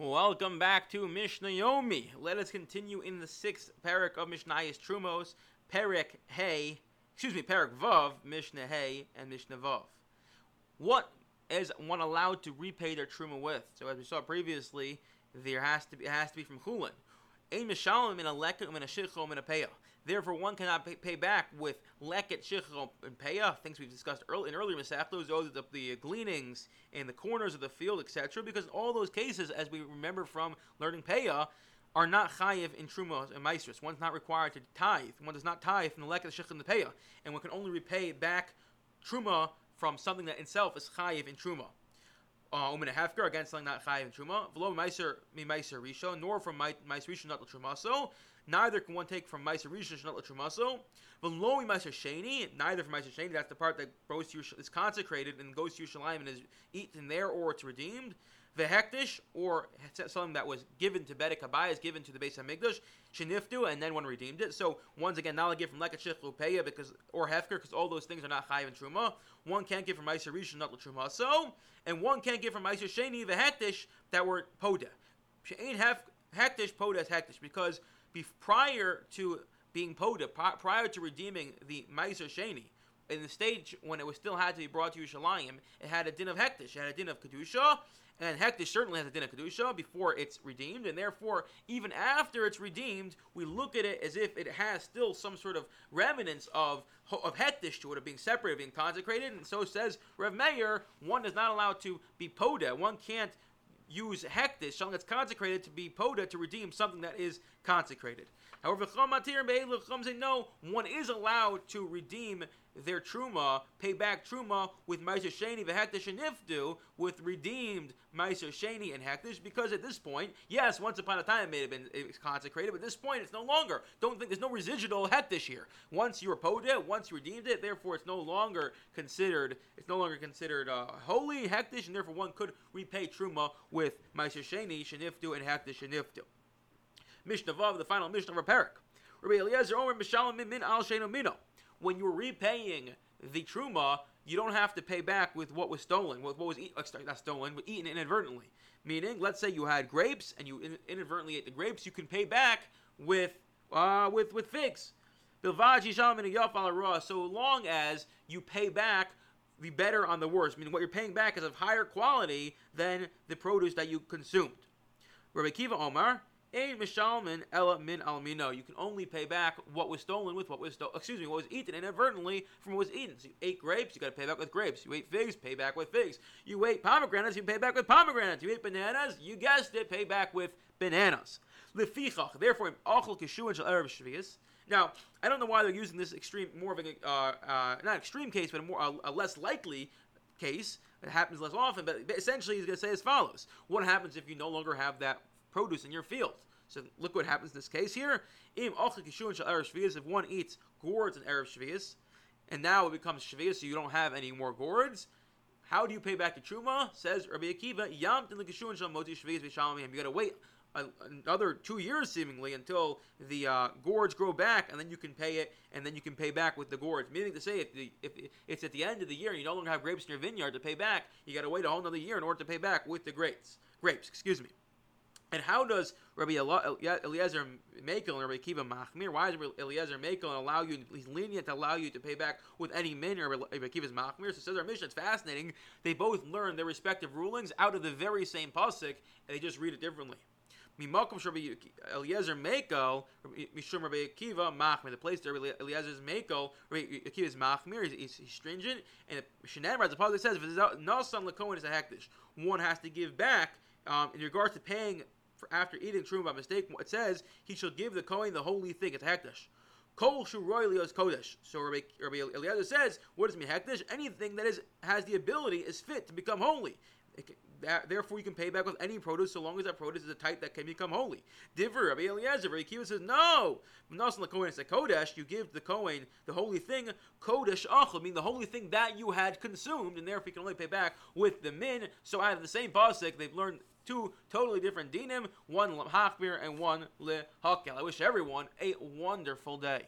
Welcome back to Mishnah Yomi. Let us continue in the sixth perek of Mishnayis Trumos, Perek Hey, excuse me, Perek Vav, Mishnah Hey, and Mishnah Vav. What is one allowed to repay their truma with? So as we saw previously, there has to be it has to be from chulin. Ein mishalim in a leket in a shichom in a payah. Therefore, one cannot pay, pay back with leket shichom and payah. Things we've discussed early, in earlier masechtos, those the, the gleanings in the corners of the field, etc. Because all those cases, as we remember from learning payah, are not chayiv in truma and maestros. One's not required to tithe. One does not tithe from the leket shich and the payah, and one can only repay back truma from something that itself is chayiv in truma Uh, umin hefker again something not chayiv in truma. V'lo meiser meiser risha, nor from meiser risha not l'trumaso. Neither can one take from meiser risha not l'trumaso. V'lo meiser sheni, neither from meiser sheni. That's the part that goes to is consecrated and goes to Yerushalayim and is eaten there or it's redeemed the hektish, or something that was given to Bedek is given to the base of Migdash, Shenifdu, and then one redeemed it. So once again, not a gift from Leket Shich because or Hefker, because all those things are not Chayiv and Truma. One can't give from Meiser Rishon, not Truma. So, and one can't give from Meiser Sheni, the hektish, that were Poda. She ain't Hef, Hektish, Poda is Hektish, because prior to being Poda, prior to redeeming the Meiser Sheni, in the stage when it was still had to be brought to Yerushalayim, it had a din of hektish, it had a din of kedusha, and Hektish certainly has a din of Kedusha before it's redeemed, and therefore, even after it's redeemed, we look at it as if it has still some sort of remnants of, of Hektish to it, of being separated, being consecrated, and so says Rev. Meir, one is not allowed to be Poda, one can't use Hektish, something that's consecrated, to be Poda, to redeem something that is consecrated. However, Chum say no, one is allowed to redeem their truma, pay back truma with Meiser Sheni v'Hektish and Nifdu with redeemed Meiser Sheni and Hektish because at this point, yes, once upon a time it may have been consecrated, but at this point it's no longer. Don't think there's no residual Hektish here. Once you repoed it, once you redeemed it, therefore it's no longer considered. It's no longer considered uh, holy Hektish, and therefore one could repay truma with Meiser Sheni, Shenifdu, and Hektish and Nifdu. Mishnah Vav, the final Mishnah of Perek. Rabbi Eliezer Omer Mishalim Min Al Mino when you're repaying the truma, you don't have to pay back with what was stolen, with what was eat, not stolen, but eaten inadvertently. Meaning, let's say you had grapes and you inadvertently ate the grapes, you can pay back with uh, with with figs. So long as you pay back the better on the worse, meaning what you're paying back is of higher quality than the produce that you consumed. Rabbi Kiva Omar, Ein mishalmin ella min almino. You can only pay back what was stolen with what was sto- excuse me, what was eaten inadvertently from what was eaten. So you ate grapes, you got to pay back with grapes. You ate figs, pay back with figs. You ate pomegranates, you pay back with pomegranates. You ate bananas, you guessed it, pay back with bananas. Lefichach. Therefore, achol kishuan shel. Now, I don't know why they're using this extreme, more of a uh, uh, not extreme case, but a more a, a less likely case. It happens less often, but essentially he's going to say as follows: What happens if you no longer have that produce in your field. So look what happens in this case here. If one eats gourds in Erev Shvias, and now it becomes Shvias, so you don't have any more gourds, how do you pay back the Truma? Says Rabbi Akiva, You gotta wait another two years seemingly until the uh, gourds grow back, and then you can pay it, and then you can pay back with the gourds. Meaning to say, if, the, if it's at the end of the year and you no longer have grapes in your vineyard to pay back, you got to wait a whole another year in order to pay back with the grapes. Grapes, excuse me. And how does Rabbi Eliezer Mekel and Rabbi Kiva Machmir? Why does Eliezer Mekel allow you? He's lenient to allow you to pay back with any min or Rabbi Kiva's Machmir. So says our Mishnah. It's fascinating. They both learn their respective rulings out of the very same pasuk, and they just read it differently. Mimakom Rabbi Eliezer Mekel, Mishum Rabbi Akiva Machmir. The place there Eliezer's Mekel, Rabbi Akiva's Machmir. He's, he's stringent, and Shenan the pasuk says, "If no son lakohen is a hektish, one has to give back." Um, in regards to paying after eating truma by mistake, it says he shall give the kohen the holy thing. It's hekdesh. Kol shuroilios kodesh. So Rabbi, Rabbi Eliezer says, what does it mean hekdesh? Anything that is has the ability is fit to become holy. Can, that, therefore, you can pay back with any produce so long as that produce is a type that can become holy. Divrei, Rabbi Eliezer, Rabbi says, no. Nasan the Kohen said, Kodesh, you give the Kohen the holy thing, Kodesh Achel, mean the holy thing that you had consumed, and therefore you can only pay back with the min. So out of the same pasuk, they've learned two totally different dinim, one lehachmir and one lehakel. I wish everyone a wonderful day.